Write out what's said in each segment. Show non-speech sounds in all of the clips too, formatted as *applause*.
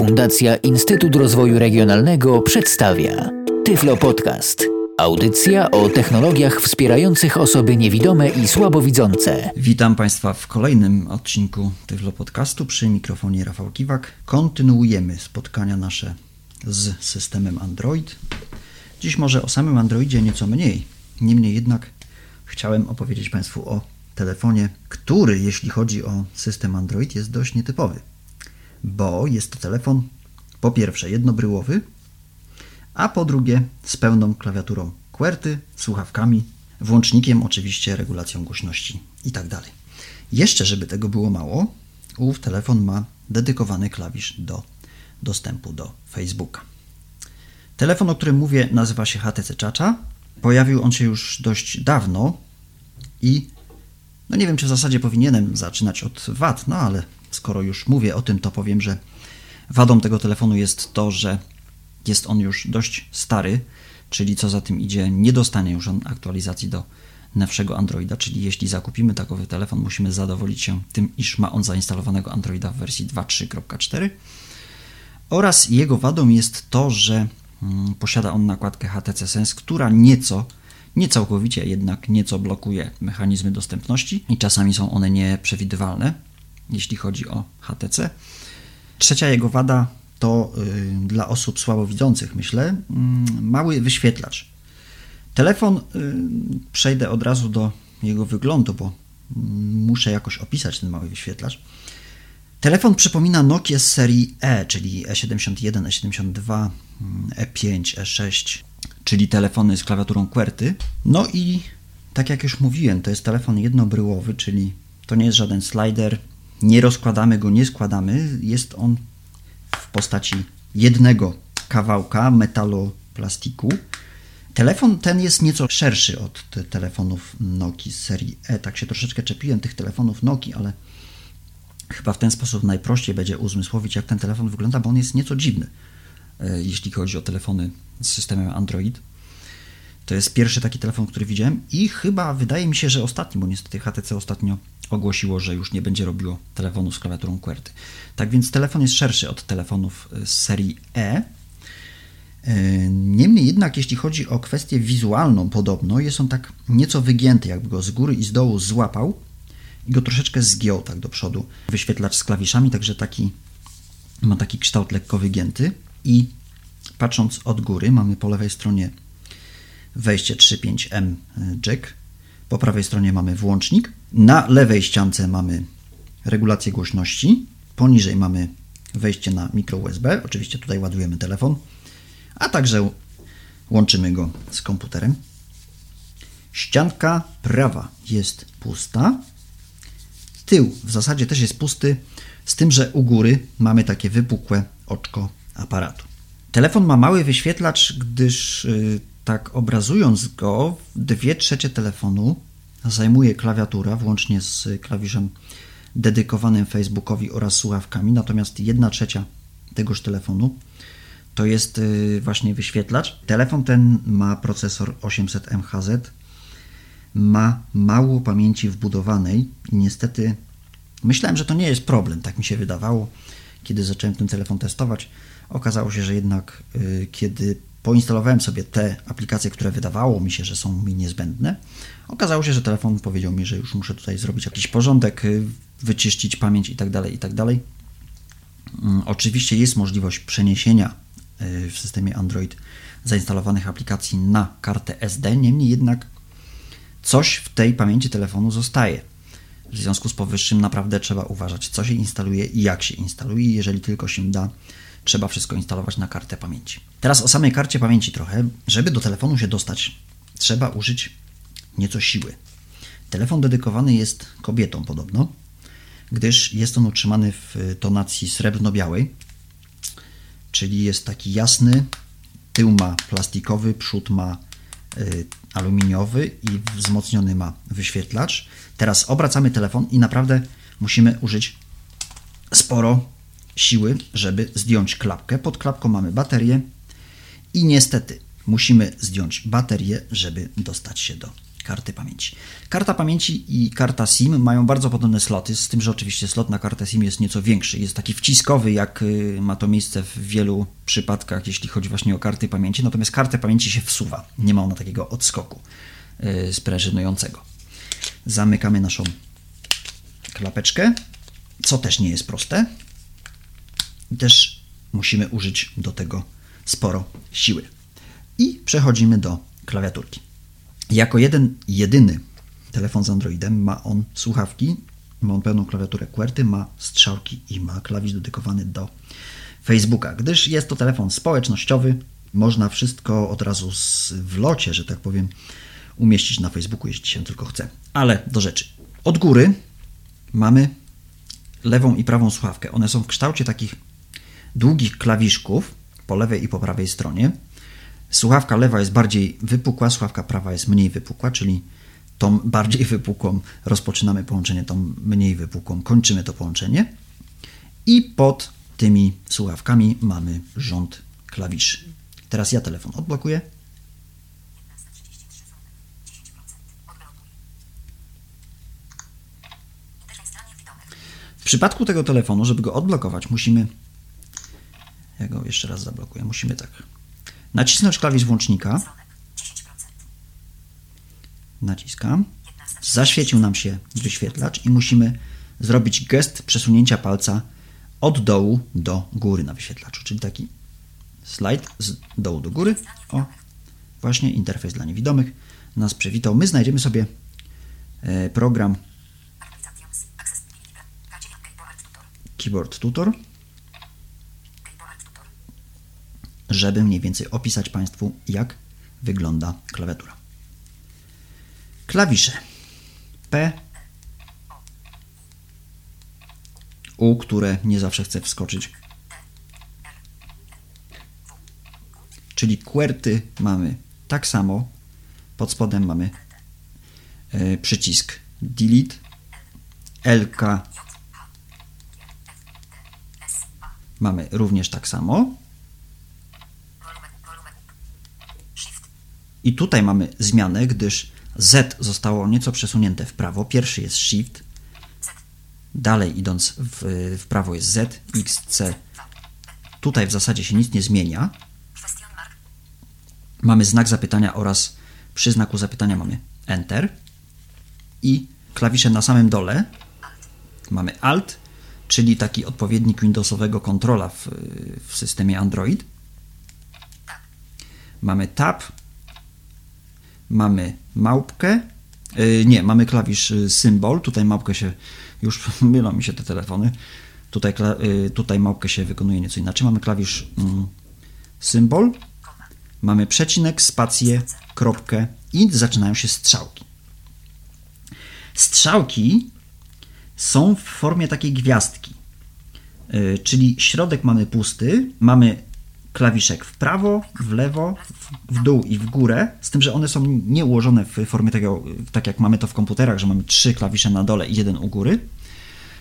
Fundacja Instytut Rozwoju Regionalnego przedstawia Tyflo Podcast. Audycja o technologiach wspierających osoby niewidome i słabowidzące. Witam Państwa w kolejnym odcinku Tyflo Podcastu przy mikrofonie Rafał Kiwak. Kontynuujemy spotkania nasze z systemem Android. Dziś może o samym Androidzie nieco mniej. Niemniej jednak chciałem opowiedzieć Państwu o telefonie, który, jeśli chodzi o system Android, jest dość nietypowy bo jest to telefon po pierwsze jednobryłowy, a po drugie z pełną klawiaturą QWERTY, słuchawkami, włącznikiem, oczywiście regulacją głośności itd. Tak Jeszcze, żeby tego było mało, ów telefon ma dedykowany klawisz do dostępu do Facebooka. Telefon, o którym mówię, nazywa się HTC Chacha. Pojawił on się już dość dawno i no nie wiem, czy w zasadzie powinienem zaczynać od wad, no ale skoro już mówię o tym, to powiem, że wadą tego telefonu jest to, że jest on już dość stary, czyli co za tym idzie, nie dostanie już on aktualizacji do nowszego Androida, czyli jeśli zakupimy takowy telefon, musimy zadowolić się tym, iż ma on zainstalowanego Androida w wersji 2.3.4 oraz jego wadą jest to, że mm, posiada on nakładkę HTC Sense, która nieco, nie całkowicie, jednak nieco blokuje mechanizmy dostępności i czasami są one nieprzewidywalne jeśli chodzi o HTC. Trzecia jego wada to y, dla osób słabowidzących, myślę, mm, mały wyświetlacz. Telefon, y, przejdę od razu do jego wyglądu, bo muszę jakoś opisać ten mały wyświetlacz. Telefon przypomina Nokia z serii E, czyli E71, E72, E5, E6, czyli telefony z klawiaturą QWERTY. No i tak jak już mówiłem, to jest telefon jednobryłowy, czyli to nie jest żaden slider, nie rozkładamy go, nie składamy. Jest on w postaci jednego kawałka metaloplastiku. Telefon ten jest nieco szerszy od te telefonów Nokia z serii E. Tak się troszeczkę czepiłem tych telefonów Nokia, ale chyba w ten sposób najprościej będzie uzmysłowić, jak ten telefon wygląda, bo on jest nieco dziwny, e, jeśli chodzi o telefony z systemem Android. To jest pierwszy taki telefon, który widziałem i chyba wydaje mi się, że ostatni, bo niestety HTC ostatnio ogłosiło, że już nie będzie robiło telefonu z klawiaturą QWERTY. Tak więc telefon jest szerszy od telefonów z serii E. e. Niemniej jednak, jeśli chodzi o kwestię wizualną, podobno jest on tak nieco wygięty, jakby go z góry i z dołu złapał i go troszeczkę zgiął tak do przodu. Wyświetlacz z klawiszami, także taki ma taki kształt lekko wygięty i patrząc od góry mamy po lewej stronie wejście 3.5M jack, po prawej stronie mamy włącznik, na lewej ściance mamy regulację głośności, poniżej mamy wejście na mikro USB, oczywiście tutaj ładujemy telefon, a także łączymy go z komputerem. Ścianka prawa jest pusta, tył w zasadzie też jest pusty, z tym, że u góry mamy takie wypukłe oczko aparatu. Telefon ma mały wyświetlacz, gdyż y, tak obrazując go, dwie trzecie telefonu zajmuje klawiatura, włącznie z klawiszem dedykowanym Facebookowi oraz słuchawkami, natomiast jedna trzecia tegoż telefonu to jest y, właśnie wyświetlacz. Telefon ten ma procesor 800 MHz, ma mało pamięci wbudowanej i niestety myślałem, że to nie jest problem, tak mi się wydawało, kiedy zacząłem ten telefon testować. Okazało się, że jednak y, kiedy poinstalowałem sobie te aplikacje, które wydawało mi się, że są mi niezbędne. Okazało się, że telefon powiedział mi, że już muszę tutaj zrobić jakiś porządek, y, wyczyścić pamięć itd. Tak itd. Tak mm, oczywiście jest możliwość przeniesienia y, w systemie Android zainstalowanych aplikacji na kartę SD, niemniej jednak coś w tej pamięci telefonu zostaje. W związku z powyższym naprawdę trzeba uważać, co się instaluje i jak się instaluje. Jeżeli tylko się da, trzeba wszystko instalować na kartę pamięci. Teraz o samej karcie pamięci trochę. Żeby do telefonu się dostać, trzeba użyć nieco siły. Telefon dedykowany jest kobietom podobno, gdyż jest on utrzymany w tonacji srebrno-białej, czyli jest taki jasny, tył ma plastikowy, przód ma y, aluminiowy i wzmocniony ma wyświetlacz. Teraz obracamy telefon i naprawdę musimy użyć sporo siły, żeby zdjąć klapkę. Pod klapką mamy baterię i niestety musimy zdjąć baterię, żeby dostać się do karty pamięci. Karta pamięci i karta SIM mają bardzo podobne sloty, z tym, że oczywiście slot na kartę SIM jest nieco większy. Jest taki wciskowy, jak y, ma to miejsce w wielu przypadkach, jeśli chodzi właśnie o karty pamięci, natomiast kartę pamięci się wsuwa. Nie ma ona takiego odskoku yy, sprężynującego. Zamykamy naszą klapeczkę, co też nie jest proste. Też musimy użyć do tego sporo siły. I przechodzimy do klawiaturki. Jako jeden, jedyny telefon z Androidem ma on słuchawki, ma on pełną klawiaturę QWERTY, ma strzałki i ma klawisz dedykowany do Facebooka. Gdyż jest to telefon społecznościowy, można wszystko od razu w locie, że tak powiem, umieścić na Facebooku, jeśli się tylko chce. Ale do rzeczy. Od góry mamy lewą i prawą słuchawkę. One są w kształcie takich długich klawiszków po lewej i po prawej stronie. Słuchawka lewa jest bardziej wypukła, słuchawka prawa jest mniej wypukła, czyli tą bardziej wypukłą rozpoczynamy połączenie, tą mniej wypukłą kończymy to połączenie. I pod tymi słuchawkami mamy rząd klawiszy. Teraz ja telefon odblokuję. W przypadku tego telefonu, żeby go odblokować, musimy. Ja go jeszcze raz zablokuję. Musimy tak Nacisnąć klawisz włącznika. Naciskam. Zaświecił nam się wyświetlacz i musimy zrobić gest przesunięcia palca od dołu do góry na wyświetlaczu, czyli taki slajd z dołu do góry. O, właśnie interfejs dla niewidomych nas przywitał. My znajdziemy sobie e, program Keyboard Tutor. Żeby mniej więcej opisać Państwu, jak wygląda klawiatura. Klawisze P, U, które nie zawsze chcę wskoczyć. Czyli QWERTY mamy tak samo. Pod spodem mamy y, przycisk Delete, LK mamy również tak samo. I tutaj mamy zmianę, gdyż Z zostało nieco przesunięte w prawo. Pierwszy jest Shift. Dalej idąc w, w prawo jest Z, X, C. Tutaj w zasadzie się nic nie zmienia. Mamy znak zapytania oraz przy znaku zapytania mamy Enter. I klawisze na samym dole mamy Alt, czyli taki odpowiednik Windowsowego kontrola w, w systemie Android. Mamy Tab, mamy małpkę, yy, nie, mamy klawisz y, symbol, tutaj małpkę się, już *laughs* mylą mi się te telefony, tutaj, yy, tutaj małpkę się wykonuje nieco inaczej, mamy klawisz yy, symbol, mamy przecinek, spację, kropkę i zaczynają się strzałki. Strzałki są w formie takiej gwiazdki, czyli środek mamy pusty, mamy klawiszek w prawo, w lewo, w dół i w górę, z tym, że one są nie ułożone w formie tego, tak jak mamy to w komputerach, że mamy trzy klawisze na dole i jeden u góry,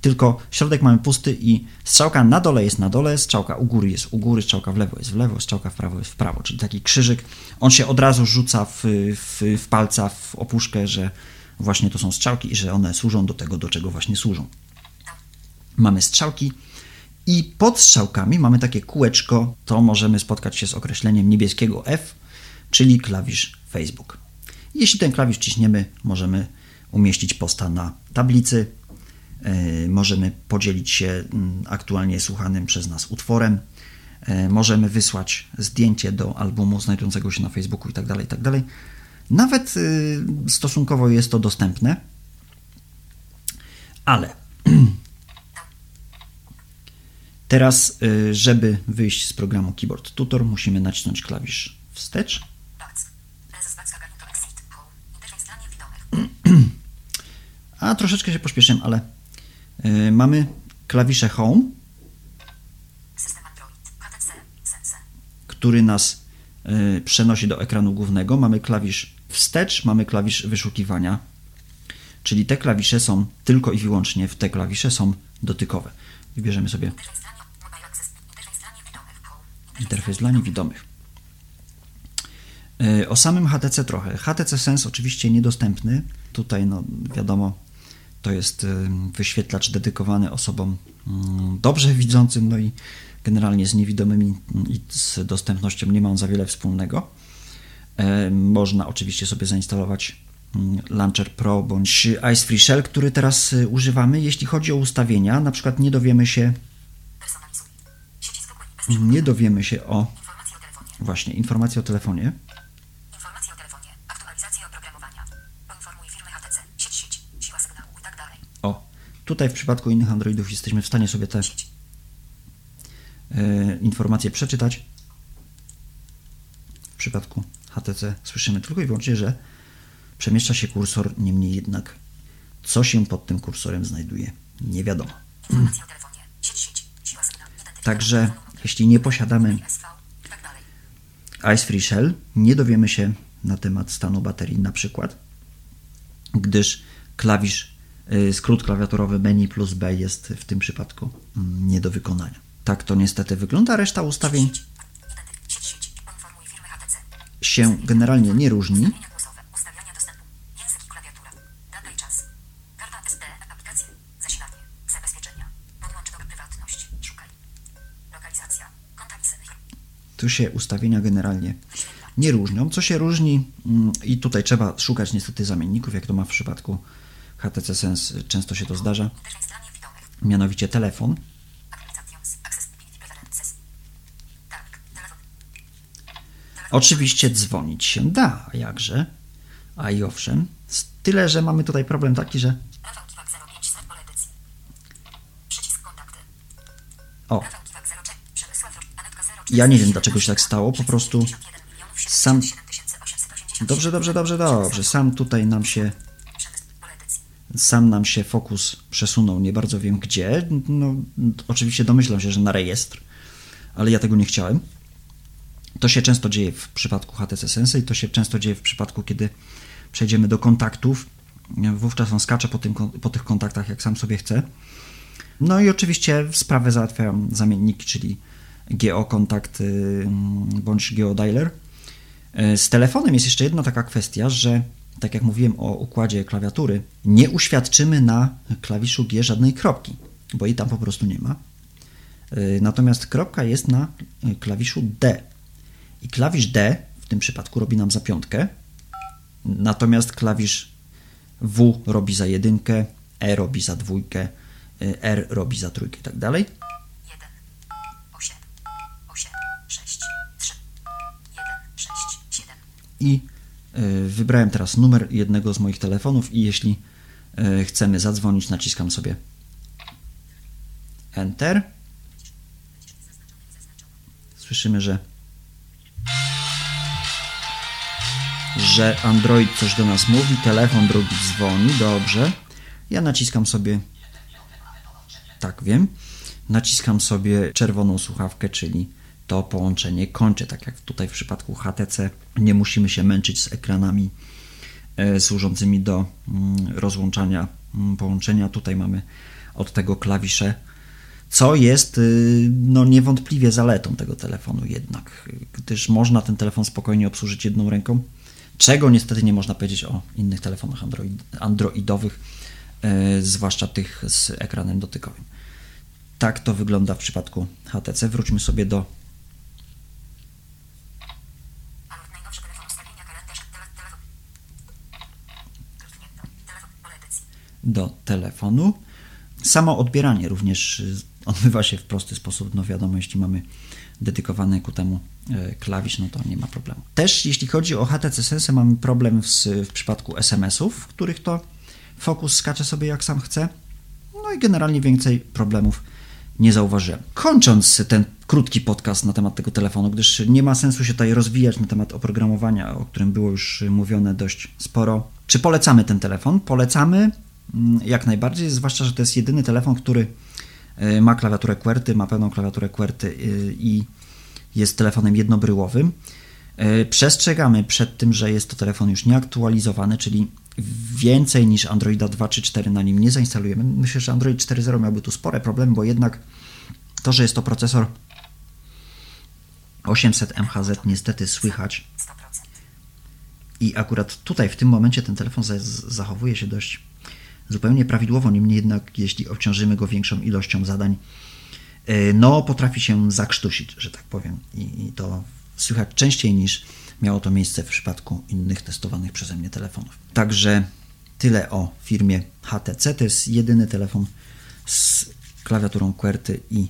tylko środek mamy pusty i strzałka na dole jest na dole, strzałka u góry jest u góry, strzałka w lewo jest w lewo, strzałka w prawo jest w prawo, czyli taki krzyżyk. On się od razu rzuca w, w, w palca, w opuszkę, że właśnie to są strzałki i że one służą do tego, do czego właśnie służą. Mamy strzałki, i pod strzałkami mamy takie kółeczko, to możemy spotkać się z określeniem niebieskiego F, czyli klawisz Facebook. Jeśli ten klawisz ciśniemy, możemy umieścić posta na tablicy, yy, możemy podzielić się yy, aktualnie słuchanym przez nas utworem, yy, możemy wysłać zdjęcie do albumu znajdującego się na Facebooku itd. Tak itd. Tak Nawet stosunkowo jest to dostępne, ale *clears throat* Teraz, y, żeby wyjść z programu Keyboard Tutor, musimy nacisnąć klawisz wstecz. A troszeczkę się pośpieszyłem, ale y, mamy klawisze Home, który nas y, przenosi do ekranu głównego. Mamy klawisz wstecz, mamy klawisz wyszukiwania, czyli te klawisze są tylko i wyłącznie w te klawisze są dotykowe. Wybierzemy sobie Interfejs dla niewidomych. Y, O samym HTC trochę. HTC Sense oczywiście niedostępny. Tutaj, no wiadomo, to jest y, wyświetlacz dedykowany osobom mm, dobrze widzącym, no i generalnie z niewidomymi i z dostępnością nie ma on za wiele wspólnego. E, Można oczywiście sobie zainstalować mm, Launcher Pro bądź Ice Free Shell, który teraz używamy. Jeśli chodzi o ustawienia, na przykład nie dowiemy się, nie dowiemy się o informacji o telefonie. właśnie informacji o telefonie. Informacje o telefonie. Aktualizacje oprogramowania. Poinformuj firmę HTC. Sieć, sieć. Siła sygnału i tak dalej. O, tutaj w przypadku innych Androidów jesteśmy w stanie sobie te Sieć. e, informacje przeczytać. W przypadku HTC słyszymy tylko i wyłącznie, że przemieszcza się kursor, niemniej jednak co się pod tym kursorem znajduje, nie wiadomo. Także. Jeśli nie posiadamy. Ice Free Shell, nie dowiemy się na temat stanu baterii na przykład, gdyż klawisz, y, skrót klawiaturowy menu plus B jest w tym przypadku mm, nie do wykonania. Tak to niestety wygląda, reszta ustawień się generalnie nie różni. Ustawienia głosowe. Ustawiania dostępu. Język i klawiatura. Data i czas. Karta SD. Aplikacje. Zasilanie. Zabezpieczenia. Podłącz do prywatność. Szukaj. Lokalizacja. Konta i syny. Tu się ustawienia generalnie nie różnią. Co się różni, mm, i tutaj trzeba szukać niestety zamienników, jak to ma w przypadku HTC Sense, często się to zdarza, mianowicie telefon. Oczywiście dzwonić się da, jakże? A i owszem, tyle, że mamy tutaj problem taki, że Rafał Ja nie wiem, dlaczego się tak stało, po prostu 61 milionów sam- 77 880. dobrze, dobrze, dobrze, dobrze, sam tutaj nam się sam nam się fokus przesunął, nie bardzo wiem gdzie. No, oczywiście domyślam się, że na rejestr, ale ja tego nie chciałem. To się często dzieje w przypadku HTC Sense i to się często dzieje w przypadku, kiedy przejdziemy do kontaktów. Wówczas on skacze po, tym, po tych kontaktach, jak sam sobie chce. No i oczywiście sprawę załatwiają zamienniki, czyli GO kontakt y, bądź GO dialer. Y, Z telefonem jest jeszcze jedna taka kwestia, że tak jak mówiłem o układzie klawiatury, nie uświadczymy na klawiszu G żadnej kropki, bo jej tam po prostu nie ma. Y, Natomiast kropka jest na klawiszu D. I klawisz D w tym przypadku robi nam za piątkę, natomiast klawisz W robi za jedynkę, E robi za dwójkę, y, R robi za trójkę i tak dalej. I y, wybrałem teraz numer jednego z moich telefonów i jeśli y, chcemy zadzwonić, naciskam sobie Enter. Słyszymy, że że Android coś do nas mówi, telefon drugi dzwoni, dobrze. Ja naciskam sobie tak wiem, naciskam sobie czerwoną słuchawkę, czyli to połączenie kończę, tak jak tutaj w przypadku HTC. Nie musimy się męczyć z ekranami e, służącymi do mm, rozłączania mm, połączenia. Tutaj mamy od tego klawisze, co jest y, no, niewątpliwie zaletą tego telefonu jednak, gdyż można ten telefon spokojnie obsłużyć jedną ręką, czego niestety nie można powiedzieć o innych telefonach android, androidowych, e, zwłaszcza tych z ekranem dotykowym. Tak to wygląda w przypadku HTC. Wróćmy sobie do do telefonu. Samo odbieranie również y, odbywa się w prosty sposób. No wiadomo, jeśli mamy dedykowany ku temu e, klawisz, no to nie ma problemu. Też jeśli chodzi o HTC Sense, mamy problem w, w przypadku SMS-ów, w których to fokus skacze sobie jak sam chce. No i generalnie więcej problemów nie zauważyłem. Kończąc ten krótki podcast na temat tego telefonu, gdyż nie ma sensu się tutaj rozwijać na temat oprogramowania, o którym było już mówione dość sporo. Czy polecamy ten telefon? Polecamy jak najbardziej, zwłaszcza, że to jest jedyny telefon, który y, ma klawiaturę QWERTY, ma pełną klawiaturę QWERTY y, i jest telefonem jednobryłowym. Y, Przestrzegamy przed tym, że jest to telefon już nieaktualizowany, czyli więcej niż Androida 2 czy 4 na nim nie zainstalujemy. Myślę, że Android 4.0 miałby tu spore problemy, bo jednak to, że jest to procesor 800 MHz niestety słychać 100%. I akurat tutaj, w tym momencie, ten telefon za- zachowuje się dość zupełnie prawidłowo. Niemniej jednak, jeśli obciążymy go większą ilością zadań, yy, no potrafi się zakrztusić, że tak powiem. I, I to słychać częściej niż miało to miejsce w przypadku innych testowanych przeze mnie telefonów. Także tyle o firmie HTC. To jest jedyny telefon z klawiaturą QWERTY i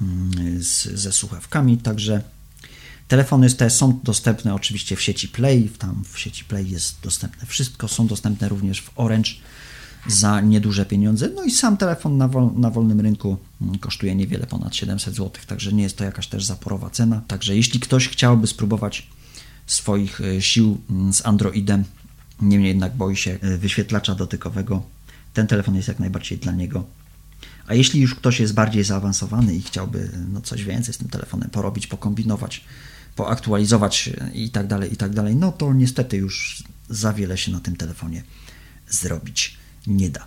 mm, z, ze słuchawkami. Także telefony te są dostępne oczywiście w sieci Play. Tam w sieci Play jest dostępne wszystko. Są dostępne również w Orange za nieduże pieniądze. No i sam telefon na, wol, na wolnym rynku mm, kosztuje niewiele ponad 700 zł, także nie jest to jakaś też zaporowa cena. Także jeśli ktoś chciałby spróbować swoich e, sił mm, z Androidem, niemniej jednak boi się e, wyświetlacza dotykowego, ten telefon jest jak najbardziej dla niego. A jeśli już ktoś jest bardziej zaawansowany i chciałby no, coś więcej z tym telefonem porobić, pokombinować, poaktualizować e, i tak dalej, i tak dalej, no to niestety już za wiele się na tym telefonie zrobić nie da.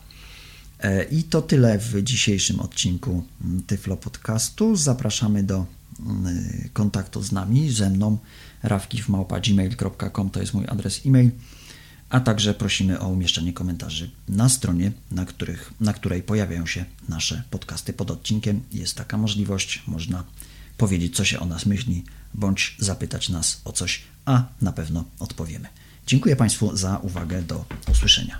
E, I to tyle w dzisiejszym odcinku Tyflo Podcastu. Zapraszamy do mm, kontaktu z nami, ze mną, rafkiwmałpa.gmail.com to jest mój adres e-mail, a także prosimy o umieszczenie komentarzy na stronie, na, których, na której pojawiają się nasze podcasty pod odcinkiem. Jest taka możliwość, można powiedzieć, co się o nas myśli, bądź zapytać nas o coś, a na pewno odpowiemy. Dziękuję Państwu za uwagę. Do usłyszenia.